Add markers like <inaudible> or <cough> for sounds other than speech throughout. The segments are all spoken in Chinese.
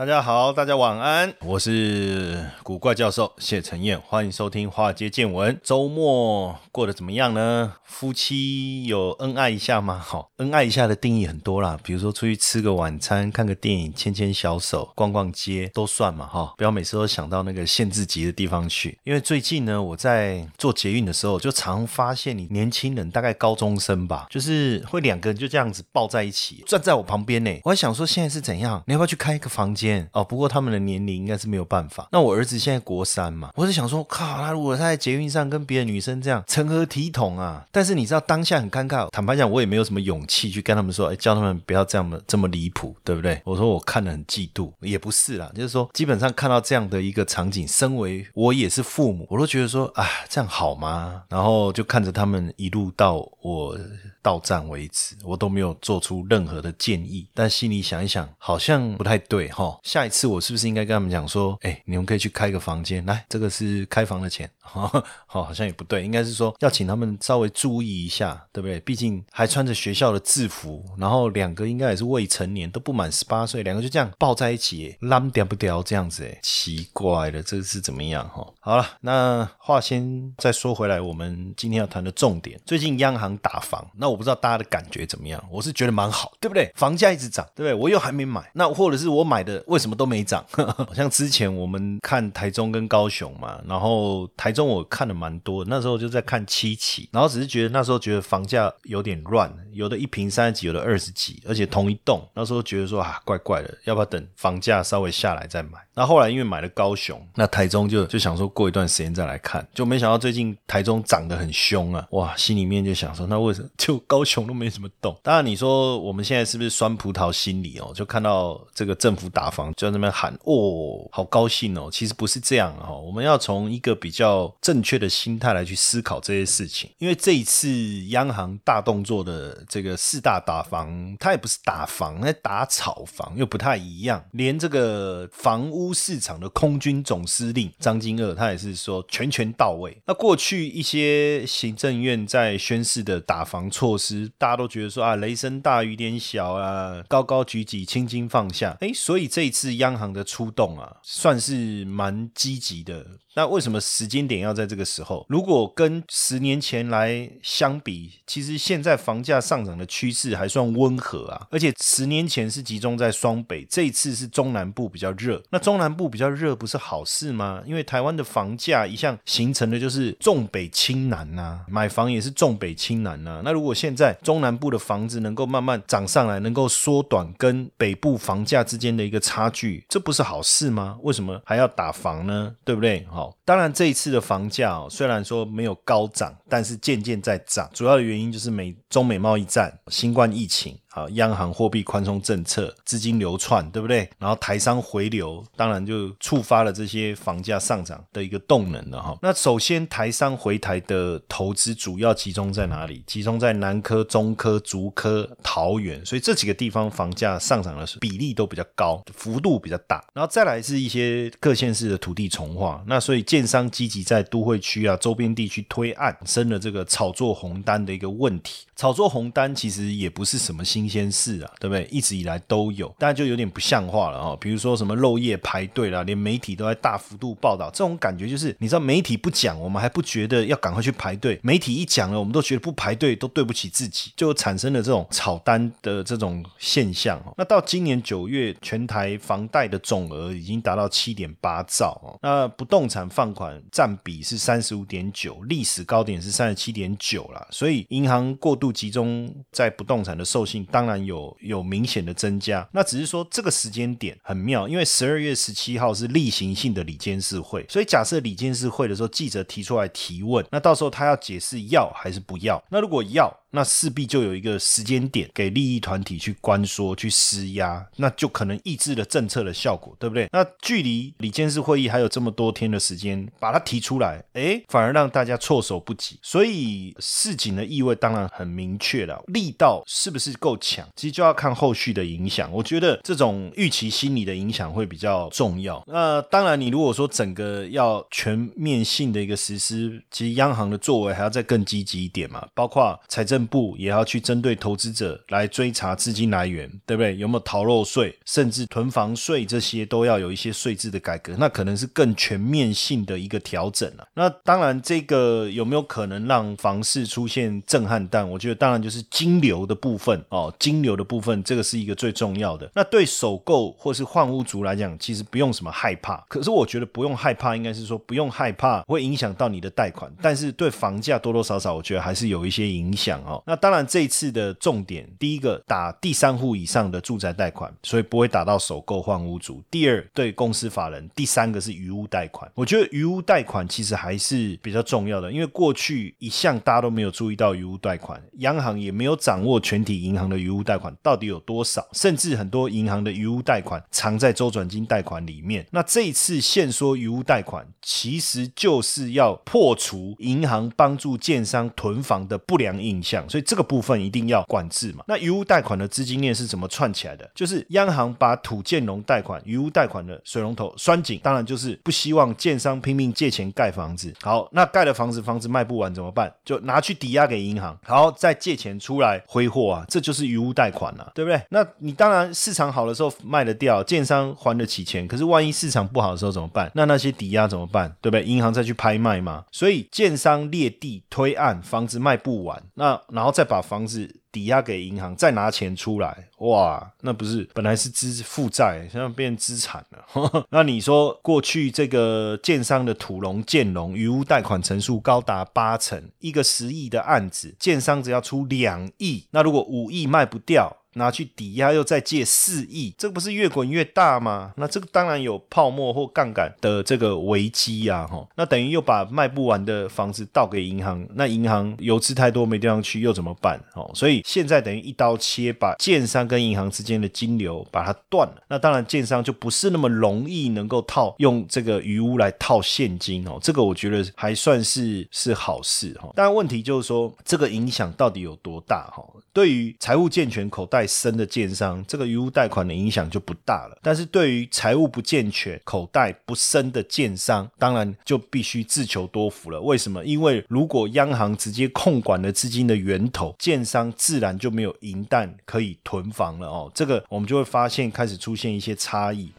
大家好，大家晚安，我是古怪教授谢承彦，欢迎收听《华尔街见闻》。周末过得怎么样呢？夫妻有恩爱一下吗？好，<laughs> 恩爱一下的定义很多啦，比如说出去吃个晚餐、看个电影、牵牵小手、逛逛街都算嘛，哈，不要每次都想到那个限制级的地方去。因为最近呢，我在做捷运的时候，就常发现你年轻人，大概高中生吧，就是会两个人就这样子抱在一起，站在我旁边呢。我还想说现在是怎样？你要不要去开一个房间？哦，不过他们的年龄应该是没有办法。那我儿子现在国三嘛，我是想说，靠，他如果他在捷运上跟别的女生这样成何体统啊？但是你知道当下很尴尬，坦白讲，我也没有什么勇气去跟他们说，哎，叫他们不要这样这么离谱，对不对？我说我看了很嫉妒，也不是啦，就是说基本上看到这样的一个场景，身为我也是父母，我都觉得说，啊，这样好吗？然后就看着他们一路到我。到站为止，我都没有做出任何的建议。但心里想一想，好像不太对哈。下一次我是不是应该跟他们讲说，哎，你们可以去开个房间，来，这个是开房的钱。<laughs> 好，好像也不对，应该是说要请他们稍微注意一下，对不对？毕竟还穿着学校的制服，然后两个应该也是未成年，都不满十八岁，两个就这样抱在一起，拉掉不掉这样子，哎，奇怪了，这个是怎么样？哈，好了，那话先再说回来，我们今天要谈的重点，最近央行打房，那我不知道大家的感觉怎么样？我是觉得蛮好，对不对？房价一直涨，对不对？我又还没买，那或者是我买的为什么都没涨？<laughs> 好像之前我们看台中跟高雄嘛，然后台中。我看的蛮多，那时候就在看七期，然后只是觉得那时候觉得房价有点乱，有的一平三十几，有的二十几，而且同一栋，那时候觉得说啊怪怪的，要不要等房价稍微下来再买？那后来因为买了高雄，那台中就就想说过一段时间再来看，就没想到最近台中涨得很凶啊，哇，心里面就想说那为什么就高雄都没什么动？当然你说我们现在是不是酸葡萄心理哦？就看到这个政府打房就在那边喊哦，好高兴哦，其实不是这样哦，我们要从一个比较。正确的心态来去思考这些事情，因为这一次央行大动作的这个四大打房，它也不是打房，那打炒房又不太一样。连这个房屋市场的空军总司令张金二，他也是说全权到位。那过去一些行政院在宣示的打房措施，大家都觉得说啊，雷声大雨点小啊，高高举起，轻轻放下。哎，所以这一次央行的出动啊，算是蛮积极的。那为什么时间点要在这个时候？如果跟十年前来相比，其实现在房价上涨的趋势还算温和啊。而且十年前是集中在双北，这一次是中南部比较热。那中南部比较热不是好事吗？因为台湾的房价一向形成的就是重北轻南呐，买房也是重北轻南呐。那如果现在中南部的房子能够慢慢涨上来，能够缩短跟北部房价之间的一个差距，这不是好事吗？为什么还要打房呢？对不对？好当然，这一次的房价虽然说没有高涨，但是渐渐在涨。主要的原因就是美中美贸易战、新冠疫情。好，央行货币宽松政策，资金流窜，对不对？然后台商回流，当然就触发了这些房价上涨的一个动能了哈。那首先，台商回台的投资主要集中在哪里？集中在南科、中科、竹科、桃园，所以这几个地方房价上涨的比例都比较高，幅度比较大。然后再来是一些各县市的土地重划，那所以建商积极在都会区啊周边地区推案，生了这个炒作红单的一个问题。炒作红单其实也不是什么新。鲜事啊，对不对？一直以来都有，但就有点不像话了哦。比如说什么漏夜排队啦，连媒体都在大幅度报道，这种感觉就是，你知道媒体不讲，我们还不觉得要赶快去排队；媒体一讲了，我们都觉得不排队都对不起自己，就产生了这种炒单的这种现象。那到今年九月，全台房贷的总额已经达到七点八兆哦。那不动产放款占比是三十五点九，历史高点是三十七点九了。所以银行过度集中在不动产的授信。当然有有明显的增加。那只是说这个时间点很妙，因为十二月十七号是例行性的里监事会，所以假设里监事会的时候，记者提出来提问，那到时候他要解释要还是不要。那如果要，那势必就有一个时间点给利益团体去关说、去施压，那就可能抑制了政策的效果，对不对？那距离里监事会议还有这么多天的时间，把它提出来，哎，反而让大家措手不及。所以市井的意味当然很明确了，力道是不是够强，其实就要看后续的影响。我觉得这种预期心理的影响会比较重要。那当然，你如果说整个要全面性的一个实施，其实央行的作为还要再更积极一点嘛，包括财政。部也要去针对投资者来追查资金来源，对不对？有没有逃漏税，甚至囤房税这些都要有一些税制的改革，那可能是更全面性的一个调整了。那当然，这个有没有可能让房市出现震撼弹？我觉得当然就是金流的部分哦，金流的部分这个是一个最重要的。那对首购或是换屋族来讲，其实不用什么害怕。可是我觉得不用害怕，应该是说不用害怕会影响到你的贷款，但是对房价多多少少，我觉得还是有一些影响。哦，那当然，这一次的重点，第一个打第三户以上的住宅贷款，所以不会打到首购换屋主。第二，对公司法人，第三个是余屋贷款。我觉得余屋贷款其实还是比较重要的，因为过去一向大家都没有注意到余屋贷款，央行也没有掌握全体银行的余屋贷款到底有多少，甚至很多银行的余屋贷款藏在周转金贷款里面。那这一次限缩余屋贷款，其实就是要破除银行帮助建商囤房的不良印象。所以这个部分一定要管制嘛？那余屋贷款的资金链是怎么串起来的？就是央行把土建融贷款、余屋贷款的水龙头拴紧，当然就是不希望建商拼命借钱盖房子。好，那盖了房子，房子卖不完怎么办？就拿去抵押给银行，好再借钱出来挥霍啊，这就是余屋贷款了，对不对？那你当然市场好的时候卖得掉，建商还得起钱。可是万一市场不好的时候怎么办？那那些抵押怎么办？对不对？银行再去拍卖嘛。所以建商裂地推案，房子卖不完，那然后再把房子抵押给银行，再拿钱出来，哇，那不是本来是资负债，现在变资产了。<laughs> 那你说过去这个建商的土龙建龙余屋贷款成数高达八成，一个十亿的案子，建商只要出两亿，那如果五亿卖不掉。拿去抵押又再借四亿，这不是越滚越大吗？那这个当然有泡沫或杠杆的这个危机呀，哈。那等于又把卖不完的房子倒给银行，那银行油资太多没地方去，又怎么办？哦，所以现在等于一刀切，把建商跟银行之间的金流把它断了。那当然，建商就不是那么容易能够套用这个余屋来套现金哦。这个我觉得还算是是好事哈。但，问题就是说这个影响到底有多大哈？对于财务健全口袋。太深的建商，这个余屋贷款的影响就不大了。但是对于财务不健全、口袋不深的建商，当然就必须自求多福了。为什么？因为如果央行直接控管了资金的源头，建商自然就没有银弹可以囤房了哦。这个我们就会发现开始出现一些差异。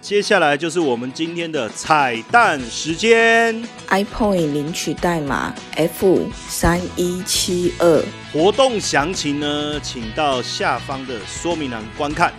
接下来就是我们今天的彩蛋时间，iPoint 领取代码 F 三一七二，活动详情呢，请到下方的说明栏观看。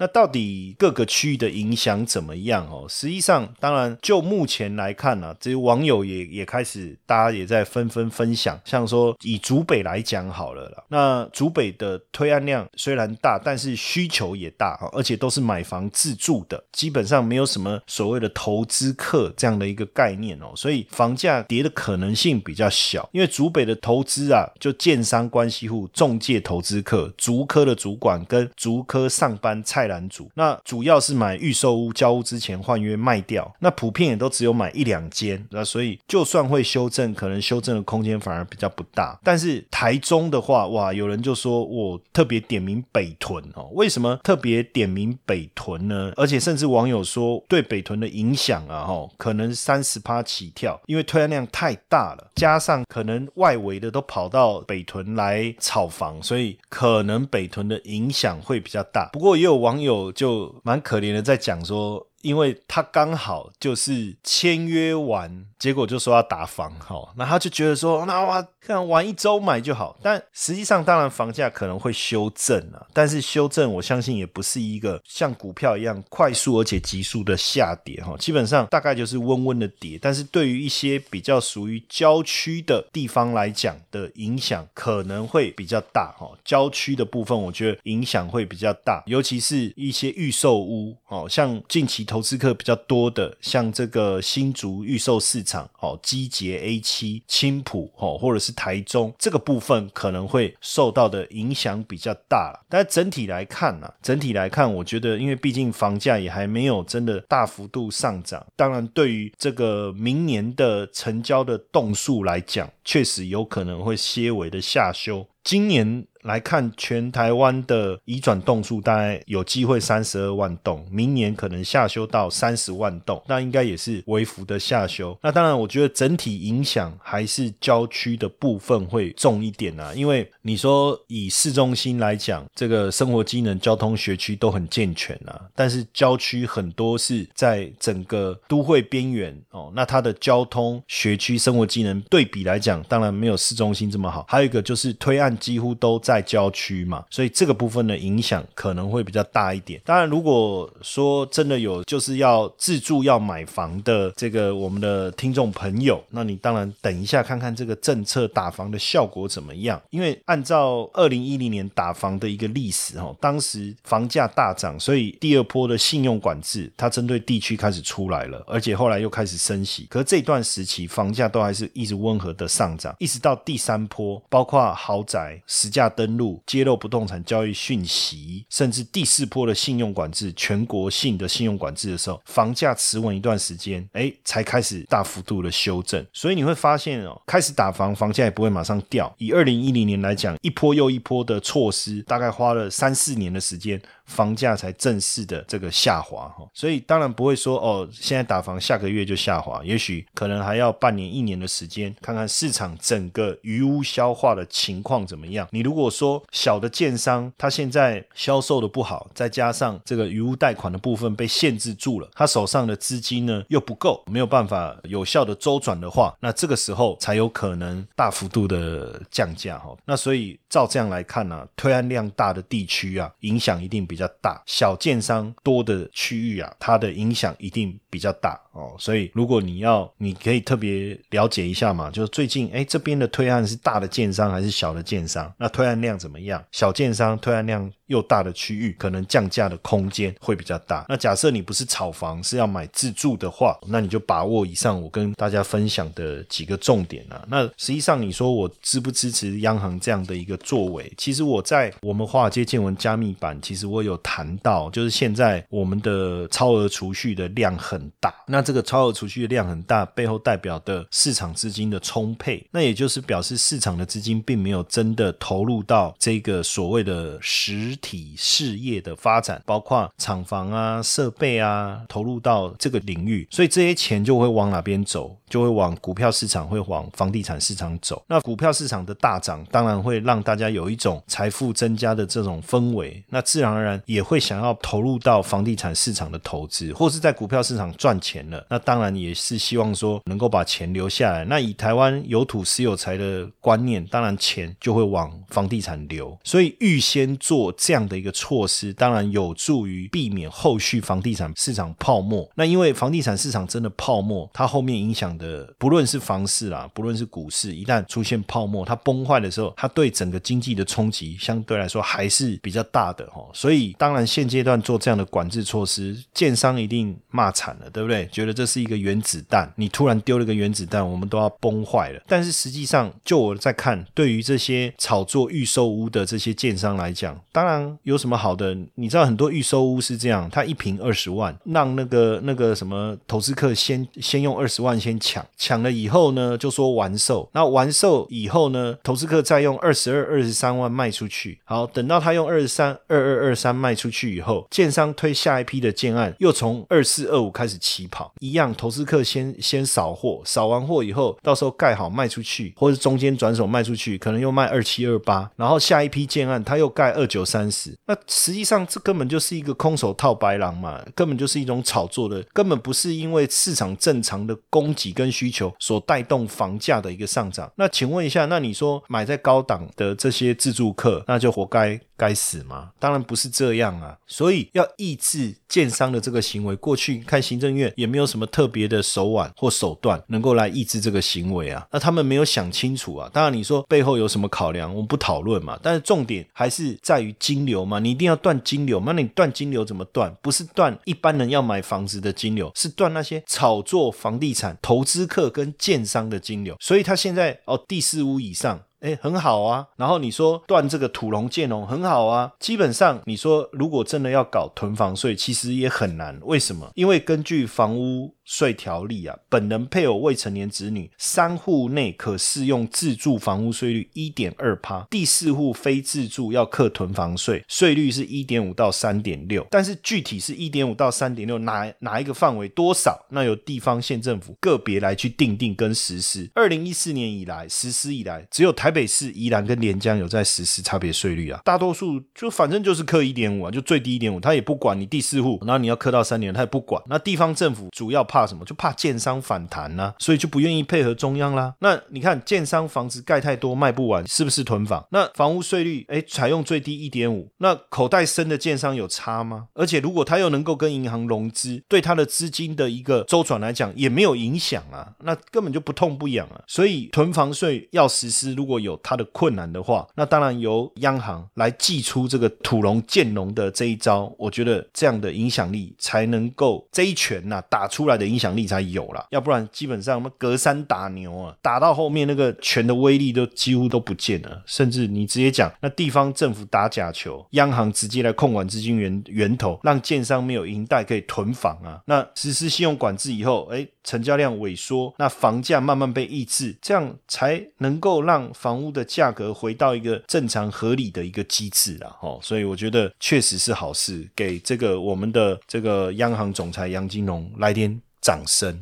那到底各个区域的影响怎么样哦？实际上，当然就目前来看呢，这些网友也也开始，大家也在纷纷分享。像说以竹北来讲好了啦，那竹北的推案量虽然大，但是需求也大哈，而且都是买房自住的，基本上没有什么所谓的投资客这样的一个概念哦，所以房价跌的可能性比较小。因为竹北的投资啊，就建商关系户、中介投资客、竹科的主管跟竹科上班菜。男主那主要是买预售屋交屋之前换约卖掉，那普遍也都只有买一两间，那所以就算会修正，可能修正的空间反而比较不大。但是台中的话，哇，有人就说我特别点名北屯哦，为什么特别点名北屯呢？而且甚至网友说对北屯的影响啊，哈，可能三十趴起跳，因为推案量太大了，加上可能外围的都跑到北屯来炒房，所以可能北屯的影响会比较大。不过也有网友就蛮可怜的，在讲说。因为他刚好就是签约完，结果就说要打房，哈，那他就觉得说，那我看玩一周买就好。但实际上，当然房价可能会修正啊，但是修正我相信也不是一个像股票一样快速而且急速的下跌，哈，基本上大概就是温温的跌。但是对于一些比较属于郊区的地方来讲的影响，可能会比较大，哈。郊区的部分，我觉得影响会比较大，尤其是一些预售屋，哦，像近期投资客比较多的，像这个新竹预售市场，哦，基捷 A 七、青浦，哦，或者是台中这个部分，可能会受到的影响比较大。但整体来看呢，整体来看，我觉得，因为毕竟房价也还没有真的大幅度上涨，当然对于这个明年的成交的栋数来讲，确实有可能会些微的下修。今年。来看全台湾的移转栋数，大概有机会三十二万栋，明年可能下修到三十万栋，那应该也是微幅的下修。那当然，我觉得整体影响还是郊区的部分会重一点啊，因为你说以市中心来讲，这个生活机能、交通、学区都很健全啊，但是郊区很多是在整个都会边缘哦，那它的交通、学区、生活机能对比来讲，当然没有市中心这么好。还有一个就是推案几乎都。在郊区嘛，所以这个部分的影响可能会比较大一点。当然，如果说真的有就是要自住要买房的这个我们的听众朋友，那你当然等一下看看这个政策打房的效果怎么样。因为按照二零一零年打房的一个历史哈，当时房价大涨，所以第二波的信用管制它针对地区开始出来了，而且后来又开始升息。可是这段时期房价都还是一直温和的上涨，一直到第三波，包括豪宅实价。登录揭露不动产交易讯息，甚至第四波的信用管制，全国性的信用管制的时候，房价持稳一段时间，哎，才开始大幅度的修正。所以你会发现哦，开始打房，房价也不会马上掉。以二零一零年来讲，一波又一波的措施，大概花了三四年的时间。房价才正式的这个下滑哈，所以当然不会说哦，现在打房下个月就下滑，也许可能还要半年一年的时间，看看市场整个余屋消化的情况怎么样。你如果说小的建商他现在销售的不好，再加上这个余屋贷款的部分被限制住了，他手上的资金呢又不够，没有办法有效的周转的话，那这个时候才有可能大幅度的降价哈。那所以照这样来看呢，推案量大的地区啊，影响一定比。比较大，小建商多的区域啊，它的影响一定比较大。哦。所以如果你要，你可以特别了解一下嘛，就是最近哎这边的推案是大的建商还是小的建商？那推案量怎么样？小建商推案量。又大的区域，可能降价的空间会比较大。那假设你不是炒房，是要买自住的话，那你就把握以上我跟大家分享的几个重点啊。那实际上你说我支不支持央行这样的一个作为？其实我在我们华尔街见闻加密版，其实我有谈到，就是现在我们的超额储蓄的量很大。那这个超额储蓄的量很大，背后代表的市场资金的充沛，那也就是表示市场的资金并没有真的投入到这个所谓的实。体事业的发展，包括厂房啊、设备啊，投入到这个领域，所以这些钱就会往哪边走？就会往股票市场，会往房地产市场走。那股票市场的大涨，当然会让大家有一种财富增加的这种氛围。那自然而然也会想要投入到房地产市场的投资，或是在股票市场赚钱了。那当然也是希望说能够把钱留下来。那以台湾有土私有财的观念，当然钱就会往房地产流。所以预先做。这样的一个措施，当然有助于避免后续房地产市场泡沫。那因为房地产市场真的泡沫，它后面影响的不论是房市啦，不论是股市，一旦出现泡沫，它崩坏的时候，它对整个经济的冲击相对来说还是比较大的哈。所以当然现阶段做这样的管制措施，建商一定骂惨了，对不对？觉得这是一个原子弹，你突然丢了个原子弹，我们都要崩坏了。但是实际上，就我在看，对于这些炒作预售屋的这些建商来讲，当然。有什么好的？你知道很多预售屋是这样，他一平二十万，让那个那个什么投资客先先用二十万先抢，抢了以后呢，就说完售。那完售以后呢，投资客再用二十二、二十三万卖出去。好，等到他用二十三、二二、二三卖出去以后，建商推下一批的建案，又从二四、二五开始起跑，一样，投资客先先扫货，扫完货以后，到时候盖好卖出去，或者中间转手卖出去，可能又卖二七、二八，然后下一批建案他又盖二九、三十。那实际上这根本就是一个空手套白狼嘛，根本就是一种炒作的，根本不是因为市场正常的供给跟需求所带动房价的一个上涨。那请问一下，那你说买在高档的这些自住客，那就活该该死吗？当然不是这样啊，所以要抑制建商的这个行为。过去看行政院也没有什么特别的手腕或手段能够来抑制这个行为啊，那他们没有想清楚啊。当然你说背后有什么考量，我们不讨论嘛。但是重点还是在于金流嘛，你一定要断金流那你断金流怎么断？不是断一般人要买房子的金流，是断那些炒作房地产投资客跟建商的金流。所以他现在哦，第四屋以上。哎，很好啊。然后你说断这个土龙建龙很好啊。基本上你说如果真的要搞囤房税，其实也很难。为什么？因为根据房屋税条例啊，本人配偶未成年子女三户内可适用自住房屋税率一点二趴，第四户非自住要课囤房税，税率是一点五到三点六。但是具体是一点五到三点六，哪哪一个范围多少，那由地方县政府个别来去定定跟实施。二零一四年以来实施以来，只有台。北市宜兰跟连江有在实施差别税率啊，大多数就反正就是克一点五啊，就最低一点五，他也不管你第四户，然后你要克到三年，他也不管。那地方政府主要怕怕什么？就怕建商反弹呐，所以就不愿意配合中央啦。那你看建商房子盖太多卖不完，是不是囤房？那房屋税率哎，采用最低一点五，那口袋深的建商有差吗？而且如果他又能够跟银行融资，对他的资金的一个周转来讲也没有影响啊，那根本就不痛不痒啊。所以囤房税要实施，如果有它的困难的话，那当然由央行来祭出这个土龙建龙的这一招，我觉得这样的影响力才能够这一拳呐打出来的影响力才有了，要不然基本上我们隔山打牛啊，打到后面那个拳的威力都几乎都不见了，甚至你直接讲那地方政府打假球，央行直接来控管资金源源头，让建商没有银贷可以囤房啊，那实施信用管制以后，哎，成交量萎缩，那房价慢慢被抑制，这样才能够让房屋的价格回到一个正常合理的一个机制了，哦，所以我觉得确实是好事，给这个我们的这个央行总裁杨金龙来点掌声。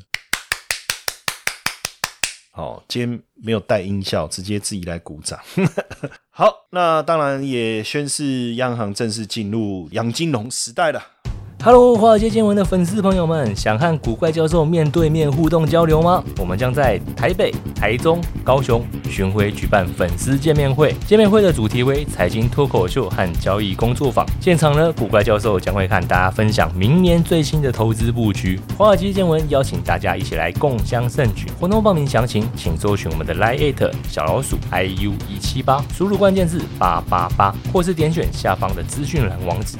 好，今天没有带音效，直接自己来鼓掌。<laughs> 好，那当然也宣示央行正式进入杨金龙时代了。Hello，华尔街见闻的粉丝朋友们，想和古怪教授面对面互动交流吗？我们将在台北、台中、高雄巡回举办粉丝见面会。见面会的主题为财经脱口秀和交易工作坊。现场呢，古怪教授将会和大家分享明年最新的投资布局。华尔街见闻邀请大家一起来共襄盛举。活动报名详情，请搜寻我们的 Line 小老鼠 iu 一七八，输入关键字八八八，或是点选下方的资讯栏网址。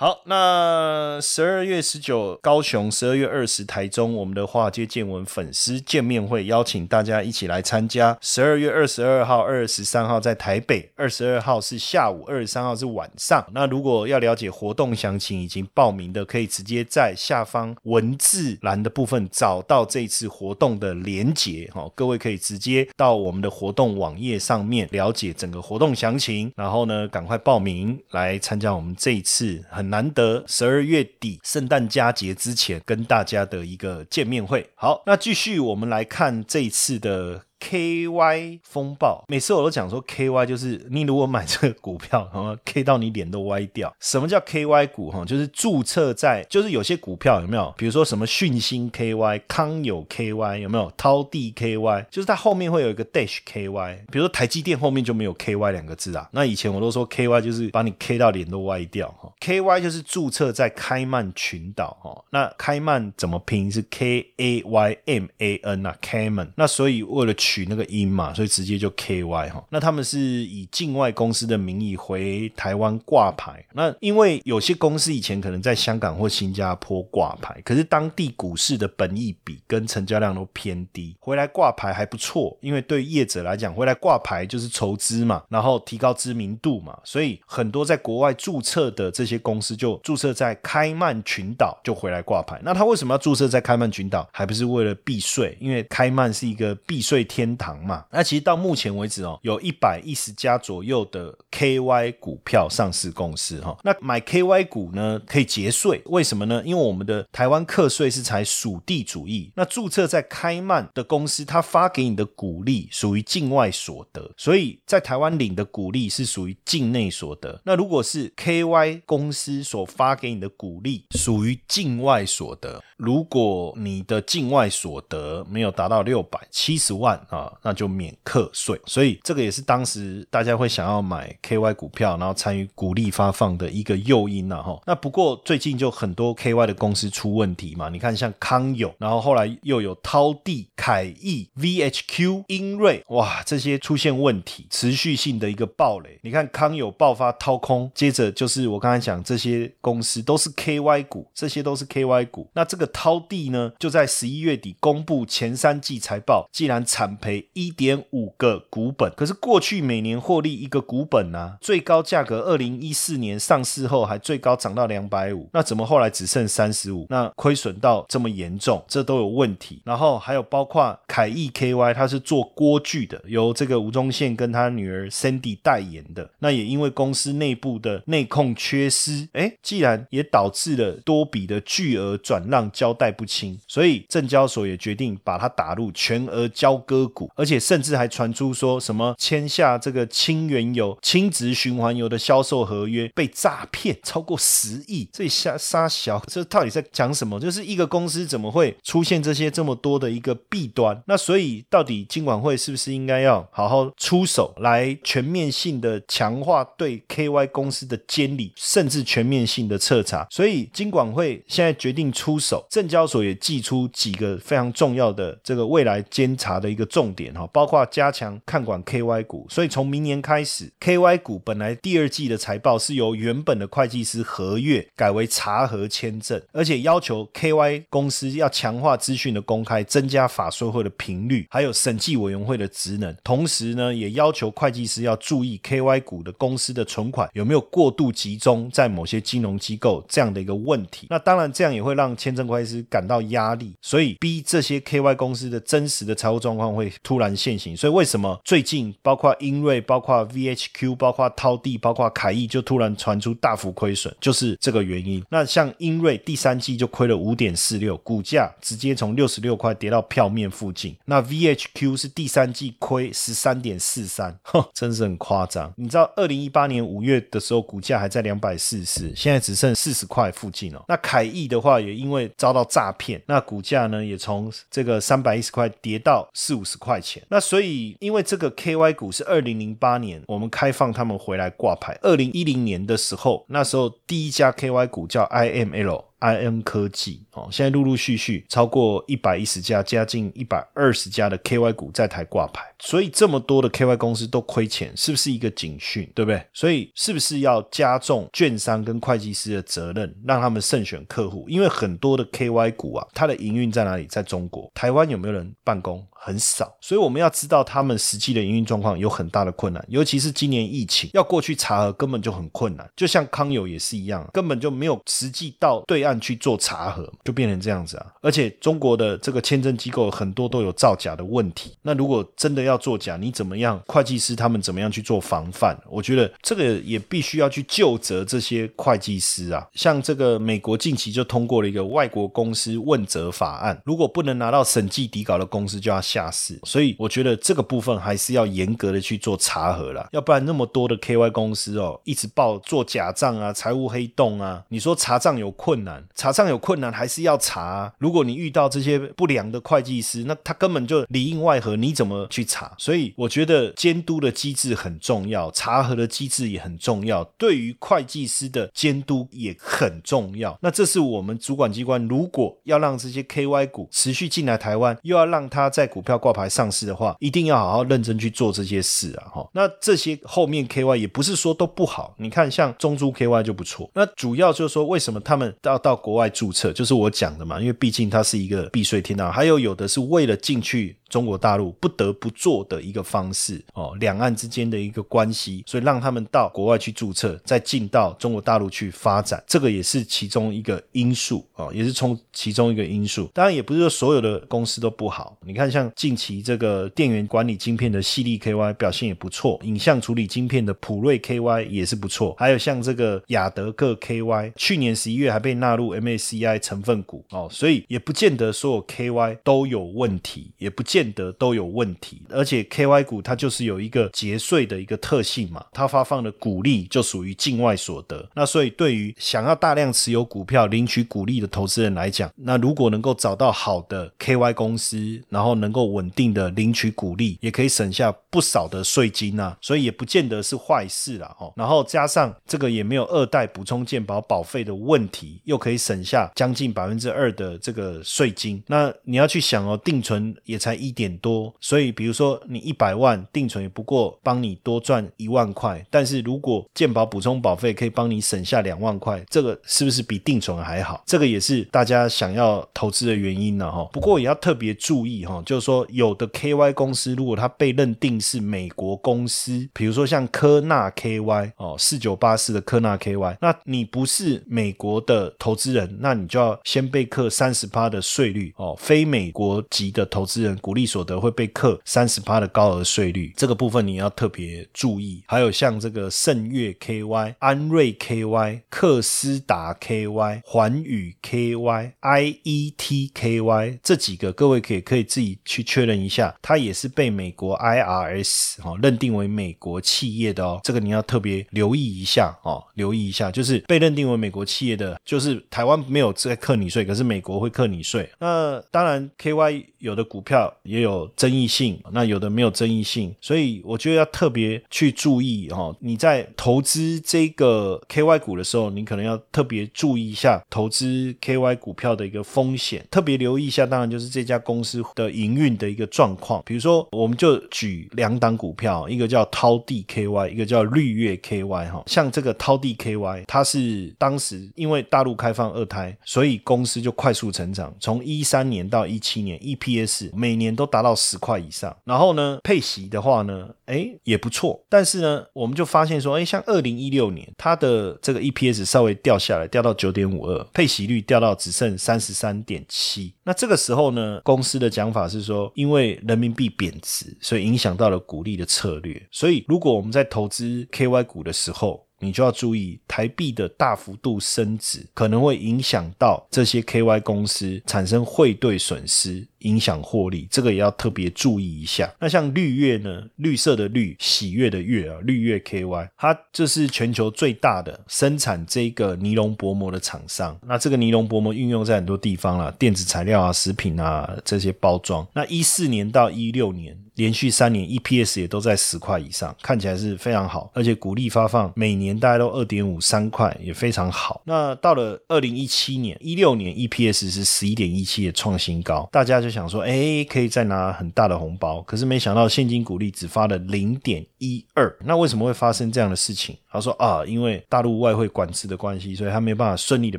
好，那十二月十九高雄，十二月二十台中，我们的华尔街见闻粉丝见面会，邀请大家一起来参加。十二月二十二号、二十三号在台北，二十二号是下午，二十三号是晚上。那如果要了解活动详情，已经报名的可以直接在下方文字栏的部分找到这次活动的连结。哈，各位可以直接到我们的活动网页上面了解整个活动详情，然后呢，赶快报名来参加我们这一次很。难得十二月底圣诞佳节之前跟大家的一个见面会。好，那继续我们来看这一次的。K Y 风暴，每次我都讲说 K Y 就是你如果买这个股票，<laughs> 然后 K 到你脸都歪掉。什么叫 K Y 股？哈，就是注册在，就是有些股票有没有？比如说什么讯星 K Y、康友 K Y 有没有？涛地 K Y，就是它后面会有一个 Dash K Y。比如说台积电后面就没有 K Y 两个字啊。那以前我都说 K Y 就是把你 K 到脸都歪掉。哈，K Y 就是注册在开曼群岛。哈，那开曼怎么拼？是 K A Y M A N 啊，Cayman。那所以为了取取那个音嘛，所以直接就 KY 哈。那他们是以境外公司的名义回台湾挂牌。那因为有些公司以前可能在香港或新加坡挂牌，可是当地股市的本益比跟成交量都偏低，回来挂牌还不错，因为对业者来讲，回来挂牌就是筹资嘛，然后提高知名度嘛，所以很多在国外注册的这些公司就注册在开曼群岛就回来挂牌。那他为什么要注册在开曼群岛？还不是为了避税？因为开曼是一个避税天天堂嘛。那其实到目前为止哦，有一百一十家左右的 KY 股票上市公司哈。那买 KY 股呢可以节税，为什么呢？因为我们的台湾课税是采属地主义。那注册在开曼的公司，他发给你的股利属于境外所得，所以在台湾领的股利是属于境内所得。那如果是 KY 公司所发给你的股利属于境外所得，如果你的境外所得没有达到六百七十万啊，那就免课税。所以这个也是当时大家会想要买 KY 股票，然后参与股利发放的一个诱因呐哈。那不过最近就很多 KY 的公司出问题嘛，你看像康友，然后后来又有涛地、凯翼、VHQ、英瑞，哇，这些出现问题，持续性的一个暴雷。你看康友爆发掏空，接着就是我刚才讲这些公司都是 KY 股，这些都是 KY 股。那这个涛地呢，就在十一月底公布前三季财报，既然惨赔一点五个股本，可是过去每年获利一个股本啊，最高价格二零一四年上市后还最高涨到两百五，那怎么后来只剩三十五？那亏损到这么严重，这都有问题。然后还有包括凯翼 KY，它是做锅具的，由这个吴宗宪跟他女儿 Cindy 代言的。那也因为公司内部的内控缺失，哎，既然也导致了多笔的巨额转让交代不清，所以证交所也决定把它打入全额交割股，而且甚至还传出说什么签下这个氢原油、氢质循环油的销售合约被诈骗超过十亿，这瞎杀小，这到底在讲什么？就是一个公司怎么会出现这些这么多的一个弊端？那所以到底金管会是不是应该要好好出手来全面性的强化对 KY 公司的监理，甚至全面性的彻查？所以金管会现在决定出手，证交所也寄出几个非常重要的这个未来监察的一个重点哈，包括加强看管 KY 股。所以从明年开始，KY 股本来第二季的财报是由原本的会计师合约改为查核签证，而且要求 KY 公司要强化资讯的公开，增加法说会的频率，还有审计委员会的职能。同时呢，也要求会计师要注意 KY 股的公司的存款有没有过度集中在某些金融机构这样的一个问题。那当然，这样也会让签证会计师感到压力，所以逼这些 KY 公司的真实的财务状况会突然现形。所以为什么最近包括英瑞、包括 VHQ、包括涛地、包括凯翼就突然传出大幅亏损，就是这个原因。那像英瑞第三季就亏了五点四六，股价直接从六十六块跌到票面附近。那 VHQ 是第三季亏十三点四三，哼，<laughs> 真是很夸张。你知道二零一八年五月的时候，股价还在两百四十，现在只剩四十块附近哦。那凯翼的话，也因为遭到诈骗，那股价呢也从这个三百一十块跌到四五十块钱。那所以，因为这个 KY 股是二零零八年我们开放他们回来挂牌，二零一零年的时候，那时候第一家 KY 股叫 IML。I N 科技哦，现在陆陆续续超过一百一十家，加近一百二十家的 K Y 股在台挂牌，所以这么多的 K Y 公司都亏钱，是不是一个警讯？对不对？所以是不是要加重券商跟会计师的责任，让他们慎选客户？因为很多的 K Y 股啊，它的营运在哪里？在中国、台湾有没有人办公？很少，所以我们要知道他们实际的营运状况有很大的困难，尤其是今年疫情要过去查核根本就很困难，就像康友也是一样，根本就没有实际到对岸去做查核，就变成这样子啊！而且中国的这个签证机构很多都有造假的问题，那如果真的要做假，你怎么样？会计师他们怎么样去做防范？我觉得这个也必须要去就责这些会计师啊。像这个美国近期就通过了一个外国公司问责法案，如果不能拿到审计底稿的公司就要。下市，所以我觉得这个部分还是要严格的去做查核了，要不然那么多的 KY 公司哦，一直报做假账啊，财务黑洞啊，你说查账有困难，查账有困难还是要查。如果你遇到这些不良的会计师，那他根本就里应外合，你怎么去查？所以我觉得监督的机制很重要，查核的机制也很重要，对于会计师的监督也很重要。那这是我们主管机关如果要让这些 KY 股持续进来台湾，又要让他在股票挂牌上市的话，一定要好好认真去做这些事啊！哈，那这些后面 KY 也不是说都不好，你看像中珠 KY 就不错。那主要就是说，为什么他们要到到国外注册？就是我讲的嘛，因为毕竟它是一个避税天堂，还有有的是为了进去。中国大陆不得不做的一个方式哦，两岸之间的一个关系，所以让他们到国外去注册，再进到中国大陆去发展，这个也是其中一个因素哦，也是从其中一个因素。当然，也不是说所有的公司都不好。你看，像近期这个电源管理晶片的细粒 KY 表现也不错，影像处理晶片的普瑞 KY 也是不错，还有像这个雅德克 KY，去年十一月还被纳入 MACI 成分股哦，所以也不见得所有 KY 都有问题，也不见。得都有问题，而且 KY 股它就是有一个节税的一个特性嘛，它发放的股利就属于境外所得。那所以对于想要大量持有股票领取股利的投资人来讲，那如果能够找到好的 KY 公司，然后能够稳定的领取股利，也可以省下不少的税金啊，所以也不见得是坏事啦。哦。然后加上这个也没有二代补充健保保费的问题，又可以可以省下将近百分之二的这个税金。那你要去想哦，定存也才一。点多，所以比如说你一百万定存，也不过帮你多赚一万块。但是如果健保补充保费可以帮你省下两万块，这个是不是比定存还好？这个也是大家想要投资的原因呢，哈。不过也要特别注意哈，就是说有的 KY 公司如果它被认定是美国公司，比如说像科纳 KY 哦，四九八四的科纳 KY，那你不是美国的投投资人，那你就要先被课三十八的税率哦，非美国籍的投资人鼓励。所得会被课三十八的高额税率，这个部分你要特别注意。还有像这个盛月 KY、安瑞 KY、克斯达 KY、环宇 KY、IET KY 这几个，各位可以可以自己去确认一下，它也是被美国 IRS 哈认定为美国企业的哦。这个你要特别留意一下哦，留意一下，就是被认定为美国企业的，就是台湾没有在课你税，可是美国会课你税。那当然 KY 有的股票。也有争议性，那有的没有争议性，所以我觉得要特别去注意哈。你在投资这个 KY 股的时候，你可能要特别注意一下投资 KY 股票的一个风险，特别留意一下。当然就是这家公司的营运的一个状况。比如说，我们就举两档股票，一个叫涛地 KY，一个叫绿月 KY 哈。像这个涛地 KY，它是当时因为大陆开放二胎，所以公司就快速成长，从一三年到一七年 EPS 每年。都达到十块以上，然后呢，配息的话呢，哎也不错，但是呢，我们就发现说，哎，像二零一六年，它的这个 EPS 稍微掉下来，掉到九点五二，配息率掉到只剩三十三点七。那这个时候呢，公司的讲法是说，因为人民币贬值，所以影响到了股利的策略。所以如果我们在投资 KY 股的时候，你就要注意台币的大幅度升值，可能会影响到这些 KY 公司产生汇兑损失。影响获利，这个也要特别注意一下。那像绿月呢？绿色的绿，喜悦的悦啊，绿月 KY，它这是全球最大的生产这个尼龙薄膜的厂商。那这个尼龙薄膜运用在很多地方了，电子材料啊、食品啊这些包装。那一四年到一六年，连续三年 EPS 也都在十块以上，看起来是非常好，而且股利发放每年大概都二点五三块，也非常好。那到了二零一七年、一六年，EPS 是十一点一七的创新高，大家就。想说，哎，可以再拿很大的红包，可是没想到现金股利只发了零点一二，那为什么会发生这样的事情？他说啊，因为大陆外汇管制的关系，所以他没办法顺利的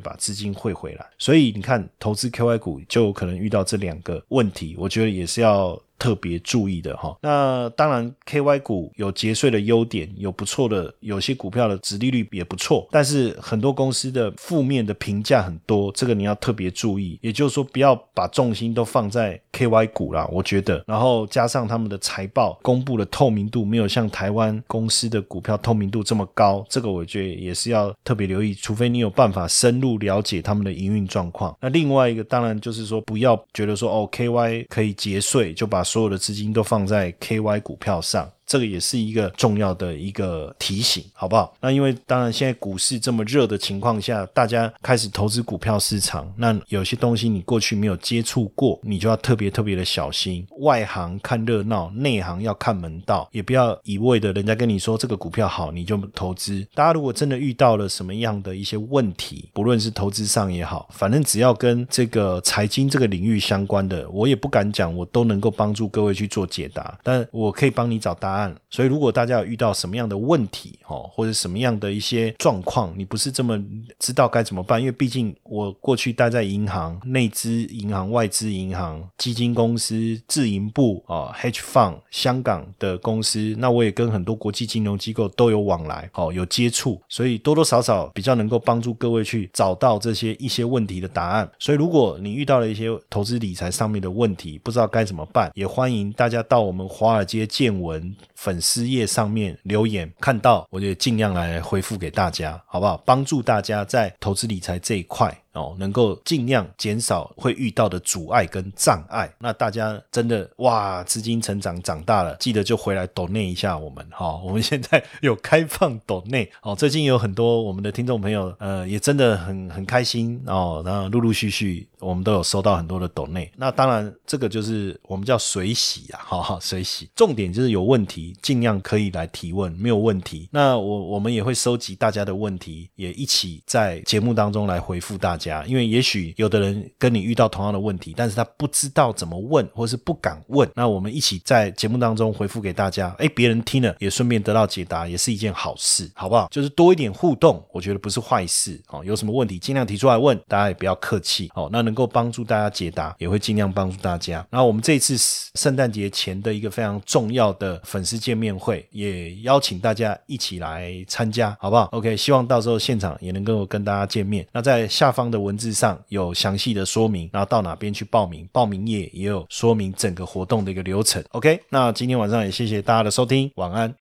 把资金汇回来，所以你看投资 KY 股就可能遇到这两个问题，我觉得也是要。特别注意的哈，那当然 KY 股有节税的优点，有不错的，有些股票的值利率也不错，但是很多公司的负面的评价很多，这个你要特别注意。也就是说，不要把重心都放在 KY 股啦，我觉得。然后加上他们的财报公布的透明度没有像台湾公司的股票透明度这么高，这个我觉得也是要特别留意。除非你有办法深入了解他们的营运状况。那另外一个当然就是说，不要觉得说哦 KY 可以节税就把。所有的资金都放在 KY 股票上。这个也是一个重要的一个提醒，好不好？那因为当然现在股市这么热的情况下，大家开始投资股票市场，那有些东西你过去没有接触过，你就要特别特别的小心。外行看热闹，内行要看门道，也不要一味的人家跟你说这个股票好，你就投资。大家如果真的遇到了什么样的一些问题，不论是投资上也好，反正只要跟这个财经这个领域相关的，我也不敢讲，我都能够帮助各位去做解答，但我可以帮你找答案。所以如果大家有遇到什么样的问题，哦，或者什么样的一些状况，你不是这么知道该怎么办，因为毕竟我过去待在银行、内资银行、外资银行、基金公司、自营部啊、H fund、香港的公司，那我也跟很多国际金融机构都有往来，哦，有接触，所以多多少少比较能够帮助各位去找到这些一些问题的答案。所以如果你遇到了一些投资理财上面的问题，不知道该怎么办，也欢迎大家到我们华尔街见闻粉丝页上面留言，看到我就尽量来回复给大家，好不好？帮助大家在投资理财这一块。哦，能够尽量减少会遇到的阻碍跟障碍。那大家真的哇，资金成长长大了，记得就回来抖内一下我们哈。我们现在有开放抖内 <laughs> 哦，最近有很多我们的听众朋友，呃，也真的很很开心哦。然后陆陆续续我们都有收到很多的抖内。那当然，这个就是我们叫水洗啊，哈哈，水洗。重点就是有问题，尽量可以来提问，没有问题。那我我们也会收集大家的问题，也一起在节目当中来回复大家。家，因为也许有的人跟你遇到同样的问题，但是他不知道怎么问，或是不敢问。那我们一起在节目当中回复给大家，哎，别人听了也顺便得到解答，也是一件好事，好不好？就是多一点互动，我觉得不是坏事哦。有什么问题尽量提出来问，大家也不要客气哦。那能够帮助大家解答，也会尽量帮助大家。那我们这次圣诞节前的一个非常重要的粉丝见面会，也邀请大家一起来参加，好不好？OK，希望到时候现场也能够跟大家见面。那在下方。的文字上有详细的说明，然后到哪边去报名，报名页也有说明整个活动的一个流程。OK，那今天晚上也谢谢大家的收听，晚安。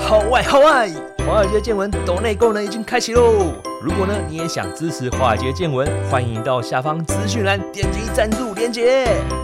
好外好外，华尔街见闻抖内功能已经开启喽！如果呢你也想支持华尔街见闻，欢迎到下方资讯栏点击赞助连接。